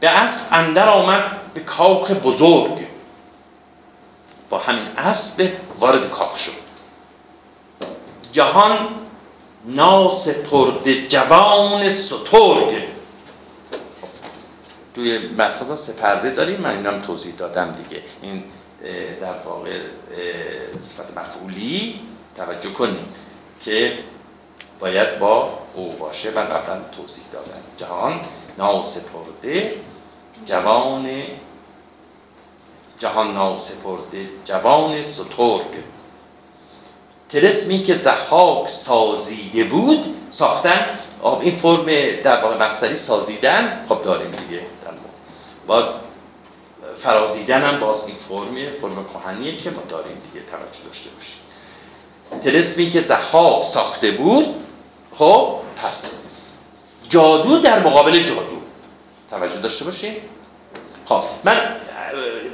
به اسب اندر آمد به کاخ بزرگ. با همین اسب وارد کاخ شد. جهان ناسپرده جوان سترگ. توی مطلب سپرده داریم من اینم توضیح دادم دیگه. این در واقع صفت مفعولی توجه کنیم که باید با او باشه. و قبلا توضیح دادن جهان ناسپرده جوان جهان ناسپرده جوان سترگ. تلسمی که زحاک سازیده بود ساختن این فرم در واقع مصدری سازیدن خب داریم دیگه در با فرازیدن هم باز این فرم فرم کهنیه که ما داریم دیگه توجه داشته باشیم. تلسمی که زحاک ساخته بود خب پس جادو در مقابل جادو. توجه داشته باشیم خب من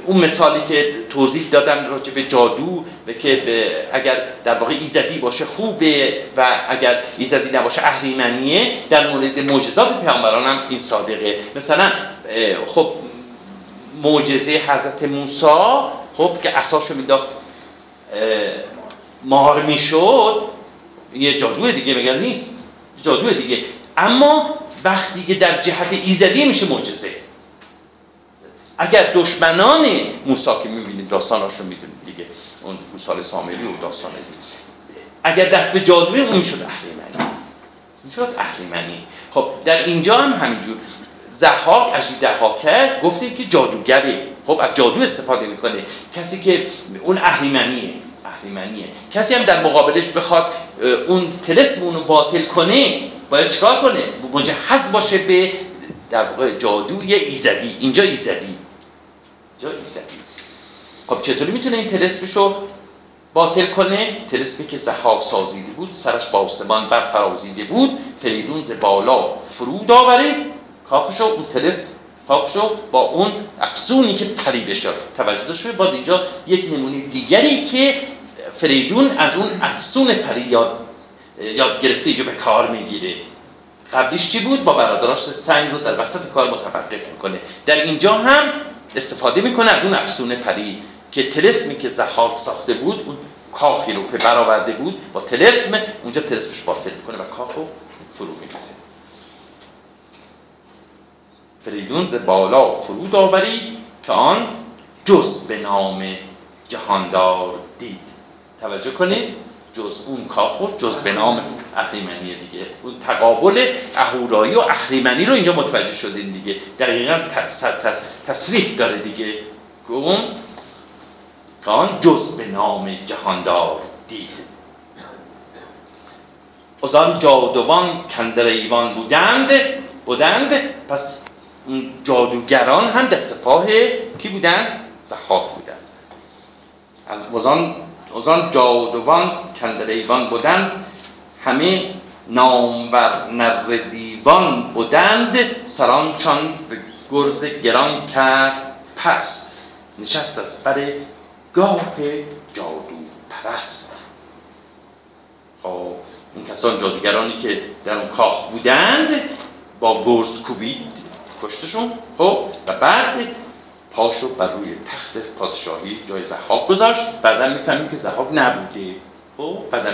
اون مثالی که توضیح دادم راجع به جادو و که اگر در واقع ایزدی باشه خوبه و اگر ایزدی نباشه اهریمنیه در مورد معجزات پیامبران هم این صادقه. مثلا خب معجزه حضرت موسی خب که اساشو میداخت مار می‌شد یه جادو دیگه مگر نیست؟ جادو دیگه. اما وقتی که در جهت ایزدی میشه معجزه. اگر دشمنان موسی که می‌بینید داستاناش رو می‌دونید دیگه اون موسی سامری و داستان اگر دست به جادوی اون می‌شد اهریمنی. می‌شد اهریمنی. خب در اینجا هم همینجور. زحاک اجی دهاکر گفتیم که جادوگره. خب از جادو استفاده می‌کنه. کسی که اون اهریمنیه. اهریمنیه. کسی هم در مقابلش بخواد اون تلسم اونو باطل کنه باید چیکار کنه؟ مجهز باشه به در واقع جادوی ایزدی. اینجا ایزدی. جا ایزدی. خب چطوری می‌تونه این تلسمشو باطل کنه؟ تلسمی که زحاک سازیده بود سرش با آسمان بر فرازیده بود فریدون ز بالا فرود آورید کافشو اون تلسم کافشو با اون افسونی که پری بشه توجه داشته باز اینجا یک نمونه دیگری که فریدون از اون افسون پری یاد یاد گرفته اینجا به کار می‌گیره. قبلیش چی بود؟ با برادراش سنگ رو در وسط کار متوقف می‌کنه. در اینجا هم استفاده می‌کنه از اون افسون پری که تلسمی که زحاک ساخته بود اون کاخی رو که برآورده بود با تلسم اونجا تلسمش باطل می‌کنه و کاخ رو فرو میریزه. فریدون ز بالا فرود آورید که آن جز به نام جهاندار دید. توجه کنید. جز اون کاخ جز به نام اهریمنی دیگه. اون تقابل اهورایی و اهریمنی رو اینجا متوجه شدین دیگه. دقیقا تصریح داره دیگه. اون آن جز به نام جهاندار دید. از آن جادوان کندر ایوان بودند بودند پس اون جادوگران هم در سپاه کی بودن؟ زحاک بودند. از وزان آن جادوان کندر ایوان بودند. همه نامور نر دیوان بودند. سرانشان به گرز گران کرد. پس نشست از بر گاه جادو پرست خب این کسان جادوگرانی که در اون کاخ بودند با گرز کوبید کشتشون. خب و بعد پاشو بر روی تخت پادشاهی جای زحاک گذاشت. بعدا می‌فهمیم که زحاک نبوده. خب بعدا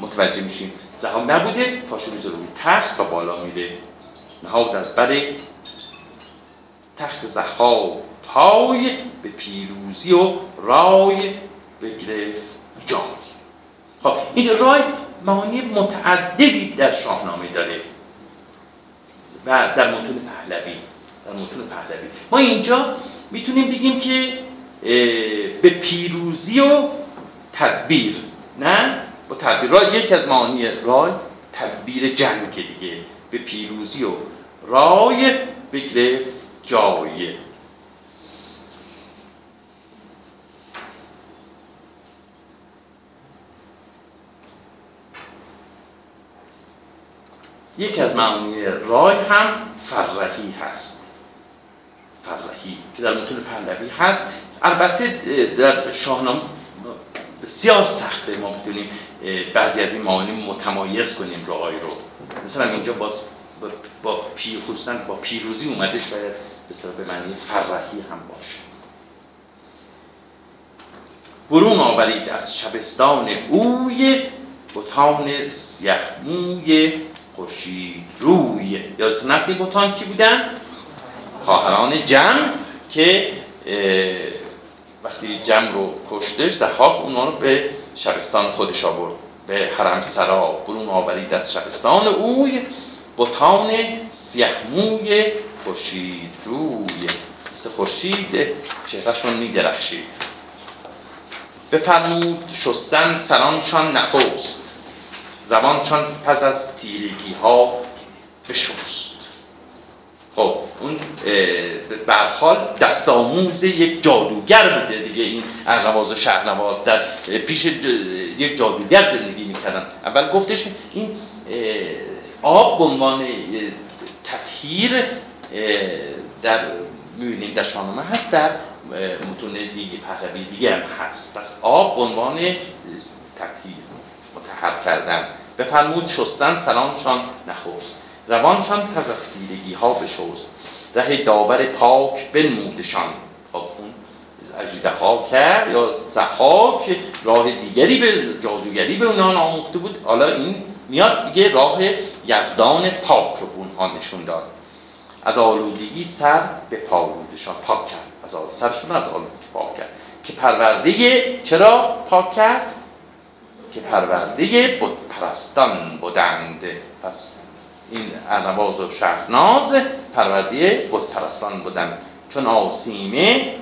متوجه میشیم زحاک نبوده. پاشو می‌ذاره روی تخت و بالا میره. نهاد از بر تخت زحاک پای به پیروزی و رای بگرفت جای خب اینجا رای معانی متعددی در شاهنامه داره و در متون پهلوی. در متون پهلوی. ما اینجا می‌تونیم بگیم که به پیروزی و تدبیر نه؟ با تدبیر. رای یکی از معانی رای تدبیر جنگ دیگه. به پیروزی و رای بگرفت جای. یک از معانی رای هم فرهی هست. فرهی که در متون پهلوی هست. البته در شاهنامه بسیار سخته ما بتونیم بعضی از این معانی متمایز کنیم رای رو. مثلا اینجا باز با پی با پیروزی اومده شاید به معنی فرحی هم باشه. برون آورید از شبستان اوی بطان سیه موی خورشید روی. یادتون هست بطان کی بودن؟ خواهران جمع که وقتی جمع رو کشتش زحاک اونا رو به شبستان خودش آورد به حرم سرا برون آورید از شبستان اوی بطان سیه موی خورشید روی. مثل خورشید چهرهشون میدرخشید. بفرمود شستن سرانشان نخست روانشان پس از تیرگی ها بشست. خب اون برحال دست آموز یک جادوگر بوده دیگه. این ارنواز و شهرنواز در پیش یک جادوگر زندگی می‌کردن. اول گفتش این آب به عنوان تطهیر در می‌بینیم در شاهنامه هست در متون دیگه پهلوی دیگه هم هست. پس آب به عنوان تطهیر متحر کردن. بفرمود شستن سلامشان نخوست روانشان پس از تیرگی ها بشوست ره داور پاک بنمودشان. خب اون اجیده کرد یا زحاک راه دیگری به جادوگری به اونها آموخته بود. حالا این میاد میگه راه یزدان پاک رو به اونها نشون داد. از آلودگی سر به پالودشان پاک کرد. از سرشون از آلودگی پاک کرد. که پرورده چرا پاک کرد؟ که پرورده بود پرستان بودند. پس این ارنواز و شهرناز پرورده بود پرستان بودند چون آسیمه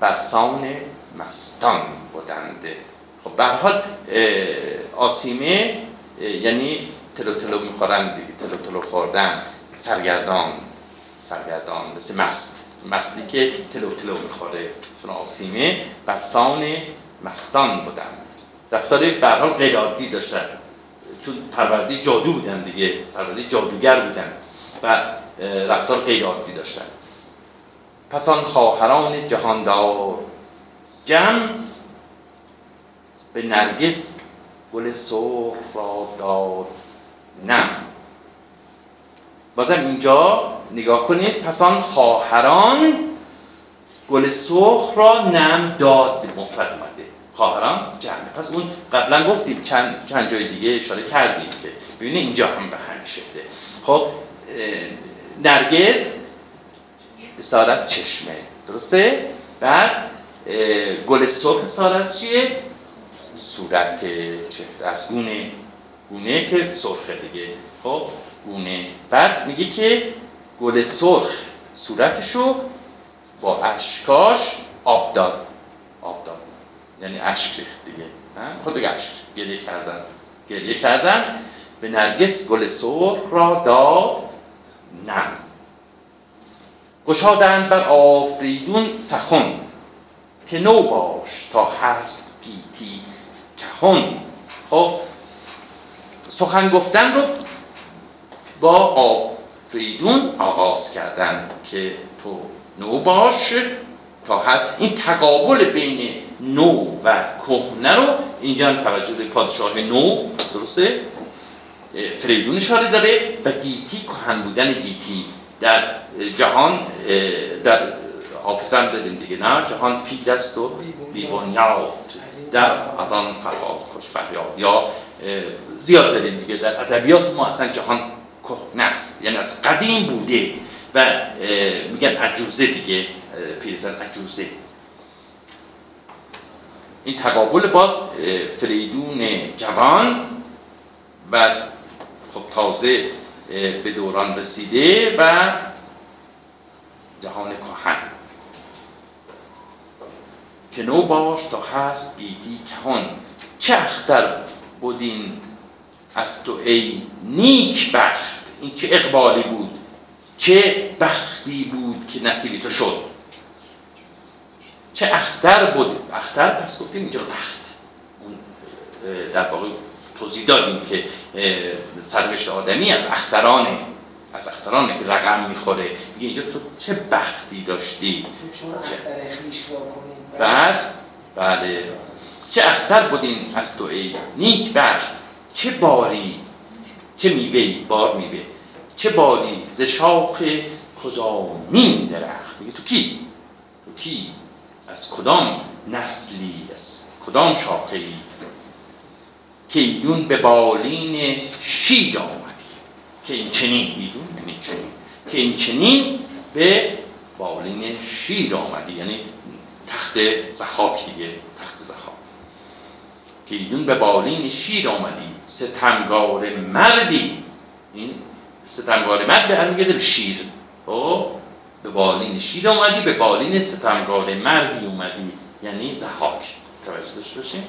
برسان مستان بودند. خب به حال آسیمه یعنی تلو تلو می‌خورن تلو تلو خوردن. سرگردان سرگردان مثل مست. مستی که تلو تلو می‌خوره. چون آسیمه برسان مستان بودن رفتار برحال غیر عادی داشتن. چون پروردی جادو بودن دیگه پروردی جادوگر بودن و رفتار غیر عادی داشتن. پس آن خواهران جهاندار جمع به نرگس گل سرخ را داد. نم بازم اینجا نگاه کنید پس آن خواهران گل سرخ را نم داد به مفرد اومده. خواهران جمع پس اون قبلا گفتیم چند, چند جای دیگه اشاره کردیم که ببینید اینجا هم به همین شکله خب نرگز استعاره از چشمه. درسته؟ بعد گل سرخ استعاره از چیه؟ صورت چهره از گونه گونه که سرخه دیگه. خب گونه. بعد میگه که گل سرخ صورتشو با اشکاش آب داد. آب داد. یعنی اشک ریخت دیگه خود بگه اشک گریه کردن. گریه کردن به نرگس گل سرخ را داد. نم گشادن بر آفریدون سخن. که نو باش تا هست گیتی کهون خب سخن گفتن رو با آفریدون آغاز کردن که تو نو باش تا حد. این تقابل بین نو و کهنه رو اینجا توجه به پادشاه نو درسته؟ فریدون اشاره داره و گیتی کهن بودن گیتی در جهان در حافظم داریم دیگه نه؟ جهان پیر است و بیبنیاد در از آن فرهاد خوش فریاد. یا زیاد داریم دیگه در ادبیات ما اصلا جهان کهنه است. یعنی از قدیم بوده و میگن عجوزه دیگه پیرزن عجوزه. این تقابل باز فریدون جوان و خب تازه به دوران رسیده و جهان کهن. که نو باش تا هست گیتی کهان. چه اختر بودین از تو ای نیک بخت. این چه اقبالی بود؟ چه بختی بود که نصیبی تو شد؟ چه اختر بود؟ اختر پس گفتیم اینجا بخت. در واقع توضیح دادیم که سرنوشت آدمی از اخترانه از اخترانه که رقم می‌خوره. اینجا تو چه بختی داشتی؟ بعد بله چه اختر بودین از تو ای نیک بخت؟ چه باری؟ چه میوه بار میوه. چه بادی ز شاخ کدامین درخت؟ میگه تو کی؟ تو کی؟ از کدام نسلی از کدام شاخه ای که ایدون به بالین شید آمدی؟ که این چنین ایدون یعنی چنین. که این چنین به بالین شید آمدی یعنی تخت زحاک دیگه تخت زحاک. که ایدون به بالین شیر آمدی ستمگار مردی. این ستمگار مرد به به شیر. خب؟ به بالین شیر آمدی به بالین ستمگار مردی اومدی. یعنی زحاک توجه داشته باشیم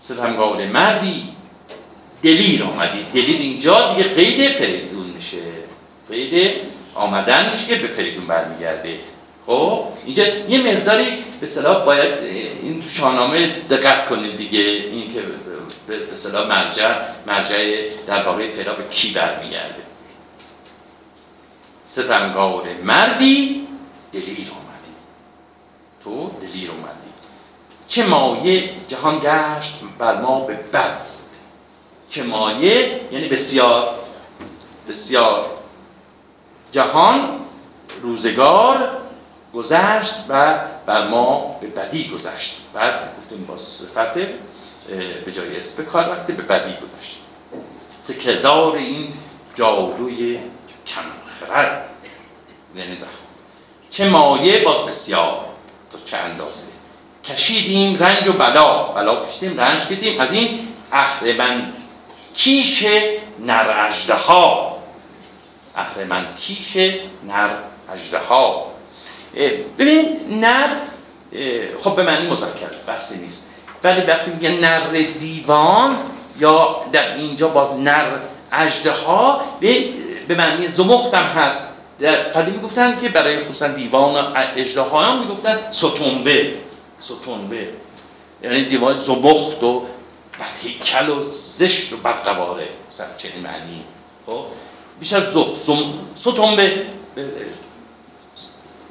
ستمگار مردی دلیر آمدی دلیر اینجا دیگه قید فریدون میشه. قید آمدن میشه که به فریدون برمیگرده. خب اینجا یه مقداری به صلاح باید این شاهنامه دقت کنید دیگه. این که به صلاح مرجع مرجع در واقع فراق کی برمیگرده. ستمگار مردی دلیر آمدی تو دلیر اومدی. چه مایه جهان گشت بر ما به بد چه مایه یعنی بسیار بسیار. جهان روزگار گذشت و بر ما به بدی گذشت. بعد گفتیم با صفت به جای اسم کار رفته به بدی گذشت. سکردار این جادوی کم خرد. یعنی چه مایه باز بسیار. تا چه اندازه. کشیدیم رنج و بلا. بلا کشیدیم رنج کشیدیم. از این اهرمن کیش نر اجده ها اهرمن کیش نر اجده ها ببین نر خب به معنی مذکر بحثی نیست. ولی وقتی میگه نر دیوان یا در اینجا باز نر اجده ها به, به معنی زمختم هست. در قدیم می‌گفتن که برای خصوصا دیوان اجده ها هم می‌گفتن ستنبه ستنبه یعنی دیوان زمخت و بدهیکل و زشت و بدقواره. مثلا چنین معنی. خب؟ بیشتر زخ زم ستنبه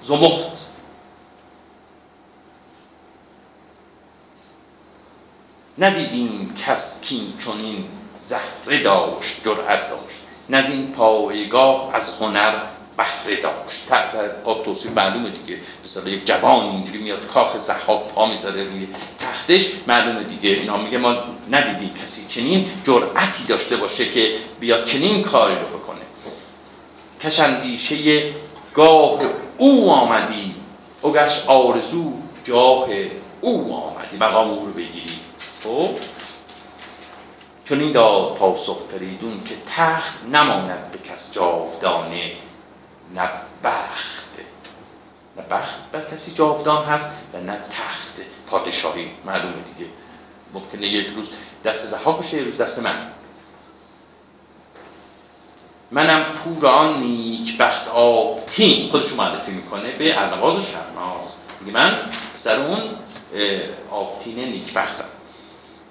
زمخت. ندیدیم کس کین چونین زهره داشت جرأت داشت. نه این پایگاه از هنر بهره داشت. قاب توصیف معلومه دیگه. مثلا یک جوان اینجوری میاد کاخ زحاک پا می‌ذاره روی تختش معلومه دیگه. اینا میگه ما ندیدیم کسی چنین جرأتی داشته باشه که بیاد چنین کاری رو بکنه. کشندیشه گاه او آمدی. اوگش آرزو جاه او آمدی. مقام او رو بگیری. خب؟ چون این داد پاسخ فریدون که تخت نماند به کس جاودانه نه بخت. نه بخت بر کسی جاودان هست و نه تخت. پادشاهی معلومه دیگه. ممکنه یک روز دست زها بشه یک روز دست من. منم پور آن نیک بخت آبتین. خودشو معرفی می‌کنه به ارنواز شرناز میگه من سر اون آبتین نیک بختم.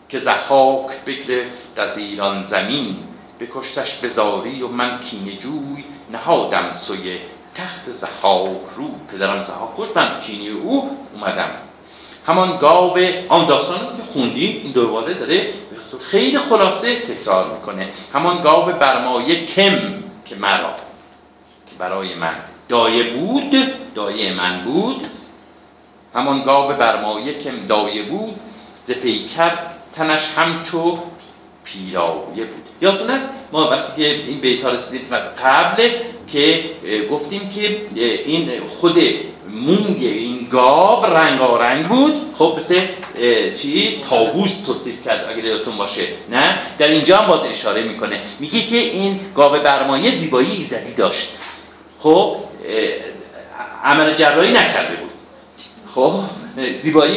که زحاک بگرفت از ایران زمین بکشتش بزاری و من کینه جوی نهادم سوی تخت زحاک رو. پدرم زحاک کش من کینه او اومدم. همان گاو آن داستان که خوندیم این دوباره داره خیلی خلاصه تکرار می‌کنه. همان گاو برمایه کم که مرا که برای من دایه بود دایه من بود. همان گاو برمایه کم دایه بود ز پیکر تنش همچو پیراویه بود. یادتون است ما وقتی که این بیت ها رسیدیم قبل که گفتیم که این خود مونگ این گاو رنگارنگ بود. خب مثل چی؟ تاووس توصیف کرد اگر یادتون باشه نه؟ در اینجا هم باز اشاره می‌کنه. میگه که این گاو برمایه زیبایی ایزدی داشت. خب عمل جراحی نکرده بود. خب زیبایی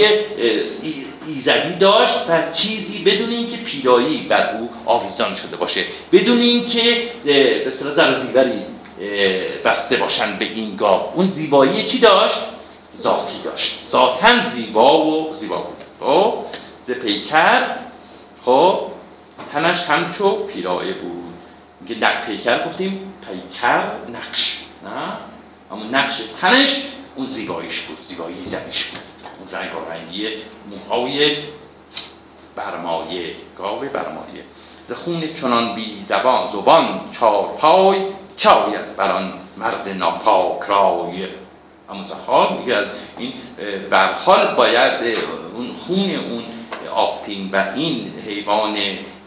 ایزدی داشت و چیزی بدون اینکه پیرایی بر او آویزان شده باشه بدون اینکه به اصطلاح زر زیوری بسته باشن به این گاو. اون زیبایی چی داشت؟ ذاتی داشت. ذاتا زیبا و زیبا بود. خب؟ ز پیکر خب؟ تنش همچو پیرایه بود. میگه پیکر گفتیم پیکر نقش نه؟ اما نقش تنش اون زیباییش بود زیبایی زدیش بود. و رنگی موهای برمایه گاو برمایه ز خون چنان بی زبان زبان چار پای چاوید بر آن مرد ناپاک رای. همون زخار میگه از این برحال باید اون خون اون آبتین و این حیوان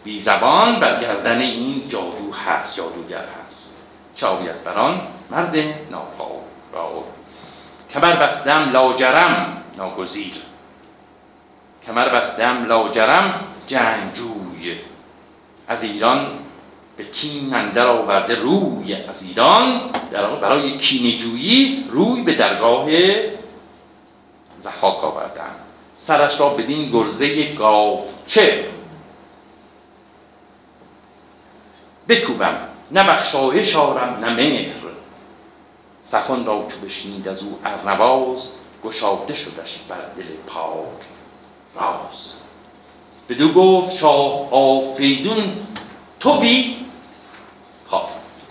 بی زبان بر گردن این جادو هست جادوگر هست. چاوید بران مرد ناپاک را کمر بستم لاجرم ناگزیر. کمر بستم لاجرم جنگجوی. از ایران به کین اندر آورده روی. از ایران در برای کینجویی روی به درگاه زحاک آوردن. سرش را بدین گرزه گاو چه بکوبم نه بخشایش آرم نه مهر. سخن را چو بشنید از او ارنواز گشاده شدش بر دل پاک راز. بدو گفت شاه آفریدون تو وی خب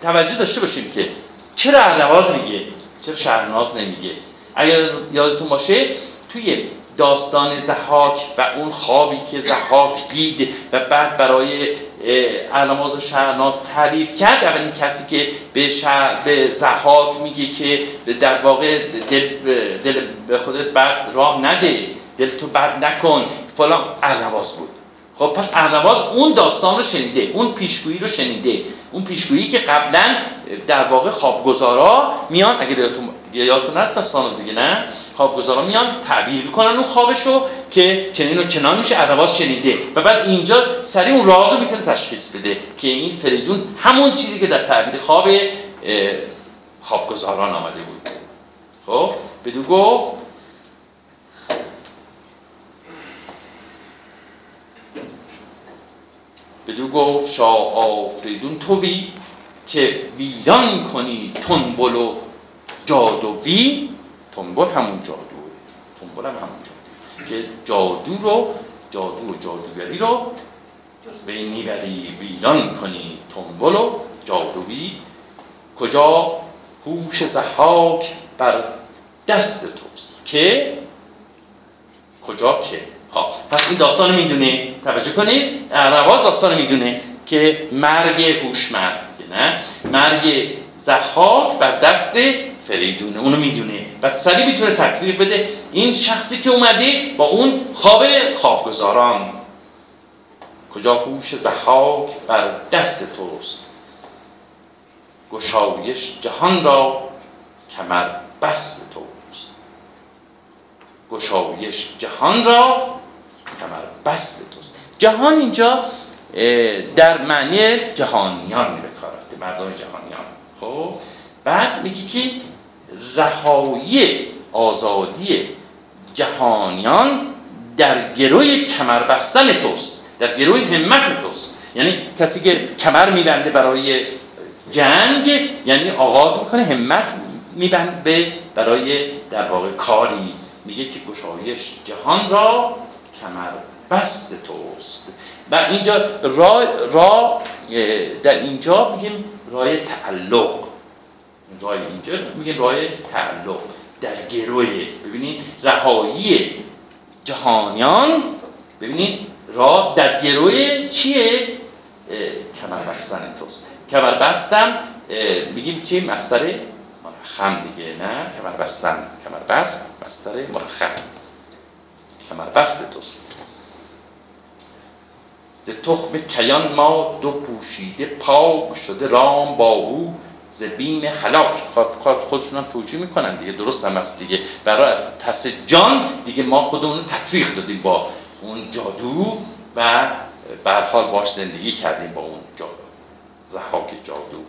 توجه داشته باشیم که چرا ارنواز میگه؟ چرا شهرناز نمیگه؟ اگر یادتون باشه توی داستان زحاک و اون خوابی که زحاک دید و بعد برای علماز شهرناز تعریف کرد. اولین کسی که به, شهر به زحاک میگه که در واقع دل, دل به خودت بد راه نده دل تو بد نکن. فلان ارنواز بود. خب پس ارنواز اون داستان رو شنیده اون پیشگویی رو شنیده. اون پیشگویی که قبلا در واقع خوابگزارا میان اگه یادتون هست داستان دیگه نه؟ خوابگزارا میان تعبیر می‌کنن اون خوابشو که چنین و چنان میشه ارنواز شنیده. و بعد اینجا سریع اون رازو می‌تونه تشخیص بده که این فریدون همون چیزی که در تعبیر خواب خوابگزاران آمده بود. خب؟ بدو گفت. بدو گفت شاه آفریدون توی که ویران کنی تنبل و جادوی تنبل همون جادوه تنبل هم همون جادو. که جادو رو جادو و جادوگری رو به می‌بری ویران کنی. تنبل و جادوی کجا؟ هوش زحاک بر دست توست. که؟ کجا که؟ ها پس این داستان می‌دونه. توجه کنید. رواز داستان می‌دونه که مرگ هوشمند نه؟ مرگ زحاک بر دست فریدونه اونو می‌دونه و سریع می‌تونه تطبیق بده. این شخصی که اومده با اون خواب خوابگزاران. کجا هوش زحاک بر دست توست؟ گشایش جهان را کمر بست توست. گشایش جهان را کمر بست توست. جهان اینجا در معنی جهانیان به کار مردم جهانیان. خب؟ بعد میگه که رهایی آزادی جهانیان در گروی کمر بستن توست در گروی همت توست. یعنی کسی که کمر میبنده برای جنگ یعنی آغاز می‌کنه همت میبنده برای در واقع کاری. میگه که گشایش جهان را کمر بست توست. و اینجا را, را در اینجا میگیم رای تعلق. رای اینجا میگه رای تعلق در گروه. ببینید رهایی جهانیان ببینید راه در گروه چیه؟ کمر بستن توست. کمر بستم میگیم چی؟ مستر مرخم دیگه نه؟ کمر بستن کمر بست مستر مرخم. کمر بست توست. ز تخم کیان ما دو پوشیده پاک شده رام با او. ز بیم هلاک خودشون هم توجیه می‌کنن دیگه. درست هم است دیگه. برای از ترس جان دیگه ما خودمون تطبیق دادیم با اون جادو و برحال باش زندگی کردیم با اون جادو. زحاک جادو.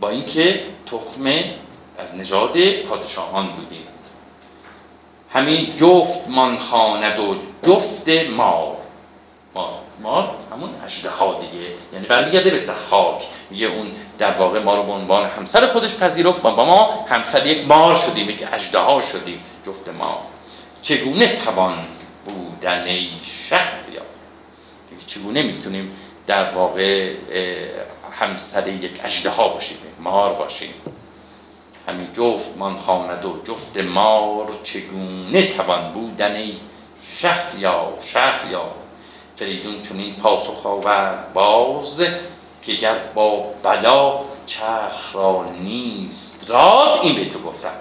با اینکه تخم از نژاد پادشاهان بودیم. همین جفت مان خاند و جفت مار مار مار همون اجده ها دیگه. یعنی برمیگرده به زحاک میگه اون در واقع ما رو به عنوان همسر خودش پذیرفت. با ما همسر یک مار شدیم یک اجده ها شدیم. جفت ما چگونه توان بودن شهر یا چگونه می‌تونیم در واقع همسر یک اجده ها باشیم مار باشیم؟ همین جفت من خواند و جفت مار چگونه توان بودن شهر یا شهر یا فریدون چون این پاسخ آورد باز که گر با بلا چرخ را نیست راز این بیتو گفتم.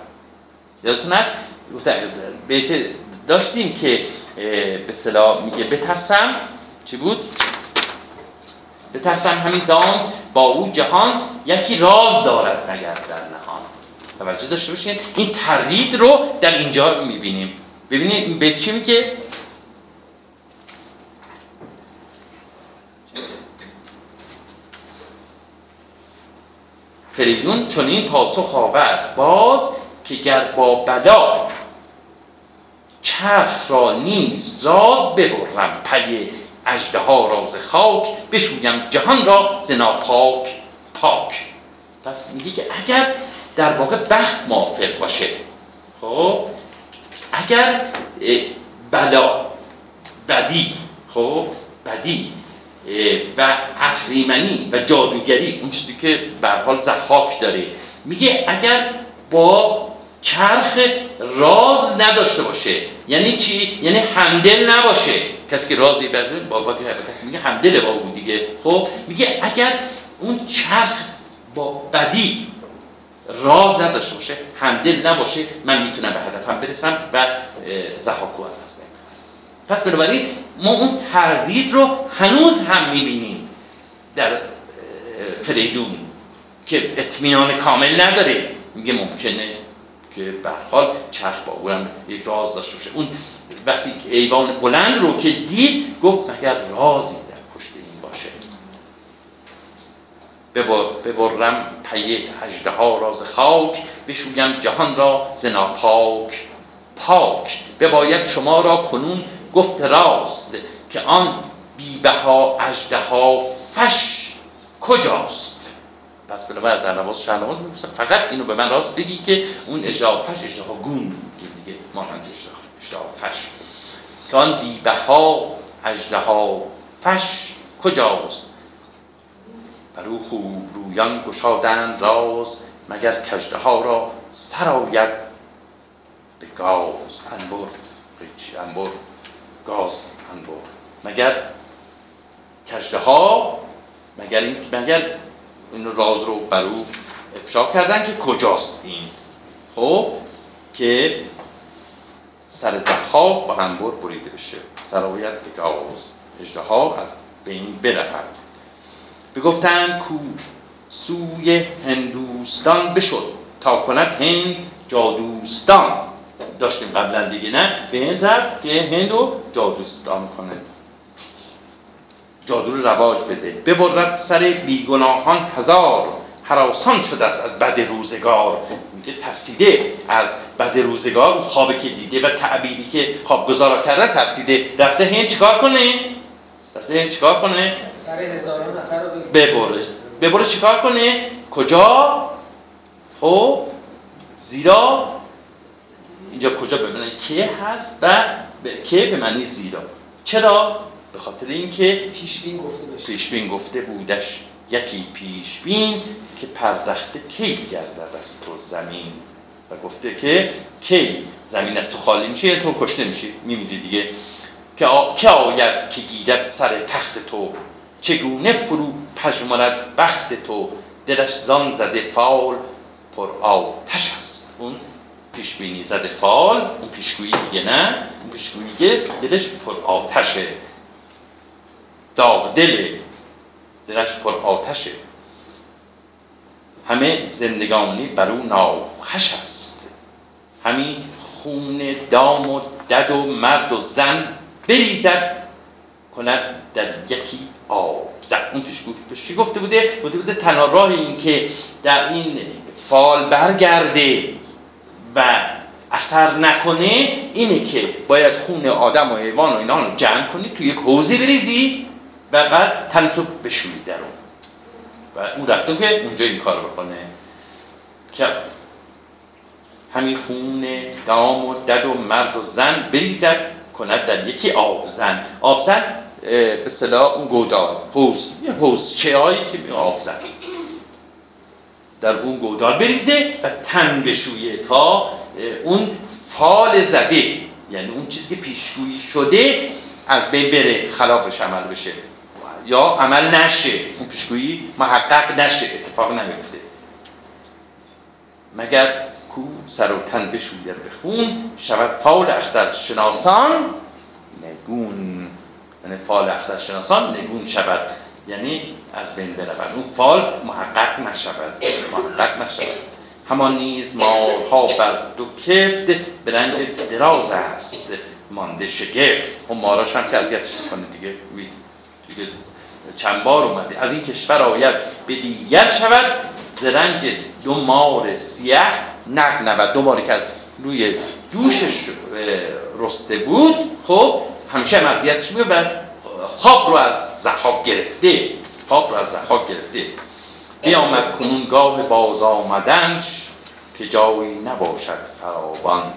یادتون هست؟ بیت داشتیم که به صلاح میگه بترسم. چی بود؟ بترسم همین زمان با او جهان یکی راز دارد نگر در نهان. توجه داشته باشین این تردید رو در اینجا می‌بینیم. ببینید به چی میگه؟ فریدون چون این پاسخ آورد. باز که گر با بلا چرخ را نیست راز ببرم. پی اجده ها راز خاک بشویم جهان را زنا پاک پاک. پس میگه که اگر در واقع بخت موافق باشه خب اگر بلا بدی خب بدی و اهریمنی و جادوگری اون چیزی که به حال زحاک داره. میگه اگر با چرخ راز نداشته باشه یعنی چی؟ یعنی همدل نباشه. کسی که رازی بزنه بابا کسی میگه همدل با اون دیگه. خب میگه اگر اون چرخ با بدی راز نداشته باشه همدل نباشه من می‌تونم به هدفم برسم و زحاکو از پس بنابراین ما اون تردید رو هنوز هم می‌بینیم در فریدون که اطمینان کامل نداره. میگه ممکنه که به حال چرخ با اونم یک راز داشته باشه. اون وقتی ایوان بلند رو که دید گفت مگر رازی در پشت این باشه؟ ببرم پی هجده ها راز خاک بشویم جهان را زنا پاک پاک. بباید شما را کنون گفت راست که آن بیبها اجده ها فش کجاست؟ پس بلا از هرنواز شهرنواز می‌پرسن فقط اینو به من راست بگی که اون اجده فش اجده ها گون دیگه مانند اجده فش. که آن بیبها اجده ها فش کجاست؟ برو خوب رویان گشادن راز مگر کجده ها را سرایت به گاز انبر انبر. گاز انبر مگر کجده ها مگر این مگر این راز رو بر او افشا کردن که کجاست این؟ خب که سر زخاب با انبر بریده بشه. سرایت به گاز. اجده ها از بین برفت بگفتن کو سوی هندوستان بشد. تا کند هند جادوستان. داشتیم قبلا دیگه نه؟ به هند رفت که هند رو جادوستان کنه. جادو رو رواج بده. ببرد سر بیگناهان هزار. حراسان شده است از بد روزگار. میگه ترسیده از بد روزگار اون خوابی که دیده و تعبیری که خواب گذارا کردن ترسیده. رفته هند چیکار کنه؟ رفته هند چیکار کنه؟ سر هزاران نفر رو ببره ببره چیکار کنه؟ کجا؟ خب زیرا اینجا کجا ببینن که هست و که به معنی زیرا. چرا؟ به خاطر اینکه پیشبین گفته بشه. پیشبین گفته بودش. یکی پیشبین که پردخته کی گردد از تو زمین. و گفته که کی؟ زمین از تو خالی میشه تو کشته میشی میمیدی دیگه. که, آ... که آید که گیرد سر تخت تو؟ چگونه فرو پژمرد بخت تو؟ دلش زان زده فال پر آتش است. اون پیشبینی زده فال اون پیشگویی دیگه نه اون پیشگویی دلش پر آتشه. داغ دل دلش پر آتشه. همه زندگانی بر او ناخش است. همین خون دام و دد و مرد و زن بریزد کند در یکی آب. زد اون پیش چی گفته بوده؟ گفته بوده تنها راه این که در این فال برگرده. و اثر نکنه اینه که باید خون آدم و حیوان و اینا رو جمع کنی توی یک حوزی بریزی و بعد تن تو بشوری در اون. و اون رفته که اونجا این کار بکنه. که همین خون دام و دد و مرد و زن بریزد کند در یکی آبزن آبزن به صلاح اون گودال حوز یه حوز چه هایی که آبزن در اون گودال بریزه و تن بشویه تا اون فال زده. یعنی اون چیزی که پیشگویی شده از بین بره خلافش عمل بشه. یا عمل نشه. اون پیشگویی محقق نشه. اتفاق نیفته. مگر کو سر و تن بشوید به خون شود فال اختر شناسان نگون. یعنی فال اختر شناسان نگون شود. یعنی از بین برود اون فال محقق نشود. محقق نشود. همان نیز مارها بر دو کفت به رنج دراز است. مانده شگفت. اون ماراش هم که اذیتش می‌کنه دیگه. دیگه چند بار اومده. از این کشور آید. به دیگر شود. ز رنج دو مار سیه نقنود دو ماری که از روی دوشش رسته بود. خب همیشه هم اذیتش میگه خواب رو از زحاک گرفته. خواب رو از زحاک گرفته. بیامد کنون گاه باز آمدنش که جایی نباشد فراوان.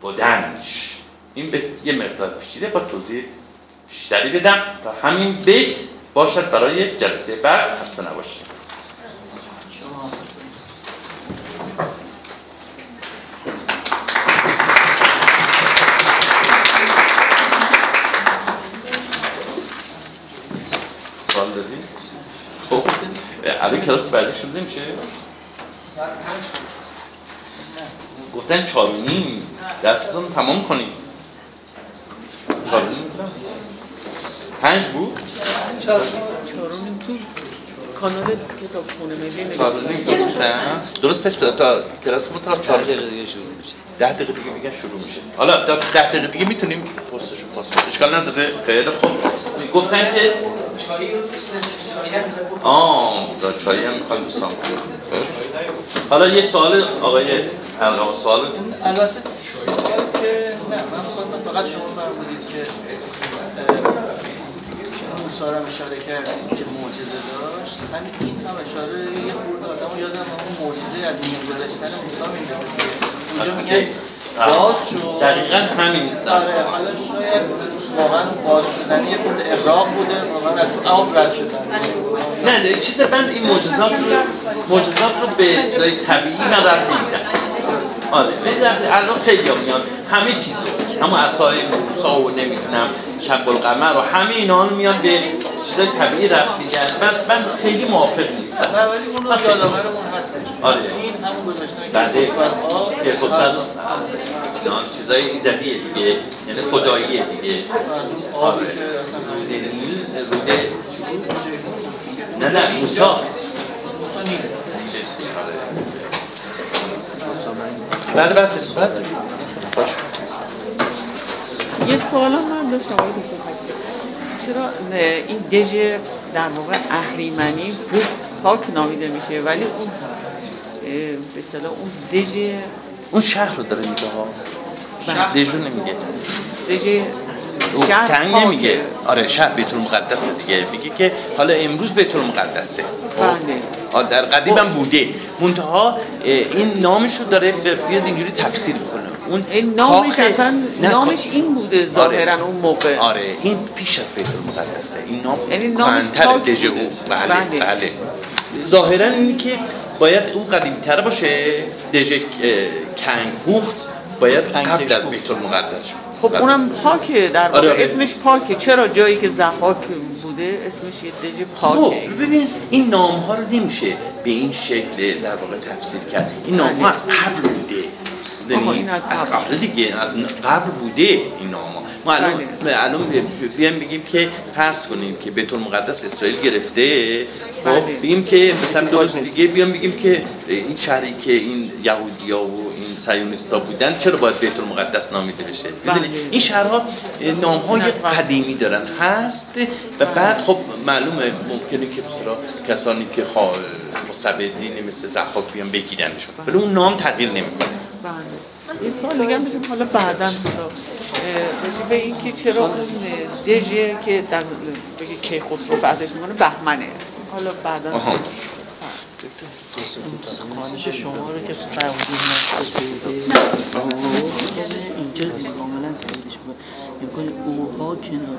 بودنش این به یه مقدار پیچیده با توضیح بیشتری بدم تا همین بیت باشد برای جلسه بعد خسته نباشید شما سوال دادی؟ خب الان کلاس بعدی شروع نمیشه؟ ساعت پنج شد. گفتن چهار نیم درستون تمام کنیم چهار نیم؟ پنج بود؟ چهارم تو کانال کتاب خونه ملی گذاشتن درسته تا, تا کلاس بود تا چهار دقیقه دیگه شروع میشه. ده دقیقه دیگه میگن شروع میشه. حالا تا ده دقیقه دیگه می‌تونیم پرسش رو پاس. اشکال نداره. خیلی خوب. گفتن که چایی رو چایی هم بزن. آه چایی هم می‌خوای دوستان. حالا یه سوال آقای الهام سوال البته که نه من خواستم فقط شما فرمودید که هم اشاره کردید که معجزه داشت. همین این هم اشاره یه خورده آدم یادم اون معجزه از میان گذاشتن موسی میندازه اونجا میگن باز شد. دقیقا همین آره حالا شاید واقعا باز شدن یه خورده اقراق بوده واقعا از تو آب رد شدن. نه چیز من این معجزات رو معجزات رو به چیزای طبیعی من رد نمیدم آره به درد الان خیلی میان. همه چیز رو اما عصای موسا و نمی‌دونم. شب القمر و همه اینا رو میان به چیزای طبیعی رد میدن من من خیلی موافق نیستم. ولی اون رو یادآورمون هستش. آره. این همون گذاشتن بله که آب یه خصوص اینا چیزای ایزدیه دیگه. یعنی خداییه دیگه. از اون آره. که اصلا روده نه نه نیست. بعد بعد بعد باش یه سوال من داشتم آقای. چرا نه، این دژ در واقع اهریمنی بوک پاک نامیده میشه ولی اون به اصطلاح اون دژ اون شهر رو داره میگه ها بله. دژ رو نمیگه. دژ تنگ. نمیگه آره شهر بیت المقدس دیگه. میگه که حالا امروز بیت المقدسه. بله. آه، در قدیم هم بوده. منتها این نامش رو داره بیاد اینجوری تفسیر اون نامش اصلا نامش این بوده ظاهرا اون موقع. آره این پیش از بیت المقدسه. این نام یعنی نامش کهن‌تر پاک دژ بوده. او بله بله. بله. ظاهرا اینی که باید اون قدیمی تر باشه. دژ اه، کنگوخت باید قبل از بیت المقدس خب قبل اونم پاکه در واقع. آره، آره. اسمش پاکه. چرا جایی که زحاک بوده اسمش یه دژ خب پاکه ببین این نام ها رو نمیشه به این شکل در واقع تفسیر کرد. این نام ها از قبل بوده. این از از قبل. دیگه از قبل بوده این نام ما الان الان بیایم بگیم که فرض کنیم که بیت المقدس اسرائیل گرفته. خب بله. بگیم که مثلا دو روز دیگه بیام بگیم که این شهری که این یهودیا و این صهیونیستا بودن چرا باید بیت المقدس نامیده بشه؟ بله. این شهرها نام های قبل. قدیمی دارن. هست و بعد خب معلومه ممکنه که مثلا کسانی که خوا... مستبدین مثل زحاک بیان بگیرنشون. ولی اون نام تغییر نمی‌کنه. بله. یه سوال دیگه داشتم حالا بعدا حالا به این که چرا اون دژه که در بگی کیخسرو بعدش می‌کنه بهمنه. حالا بعدا. خانش شما رو که نقص پیده اینجا کاملا تاییدش می‌کنه اوها کنار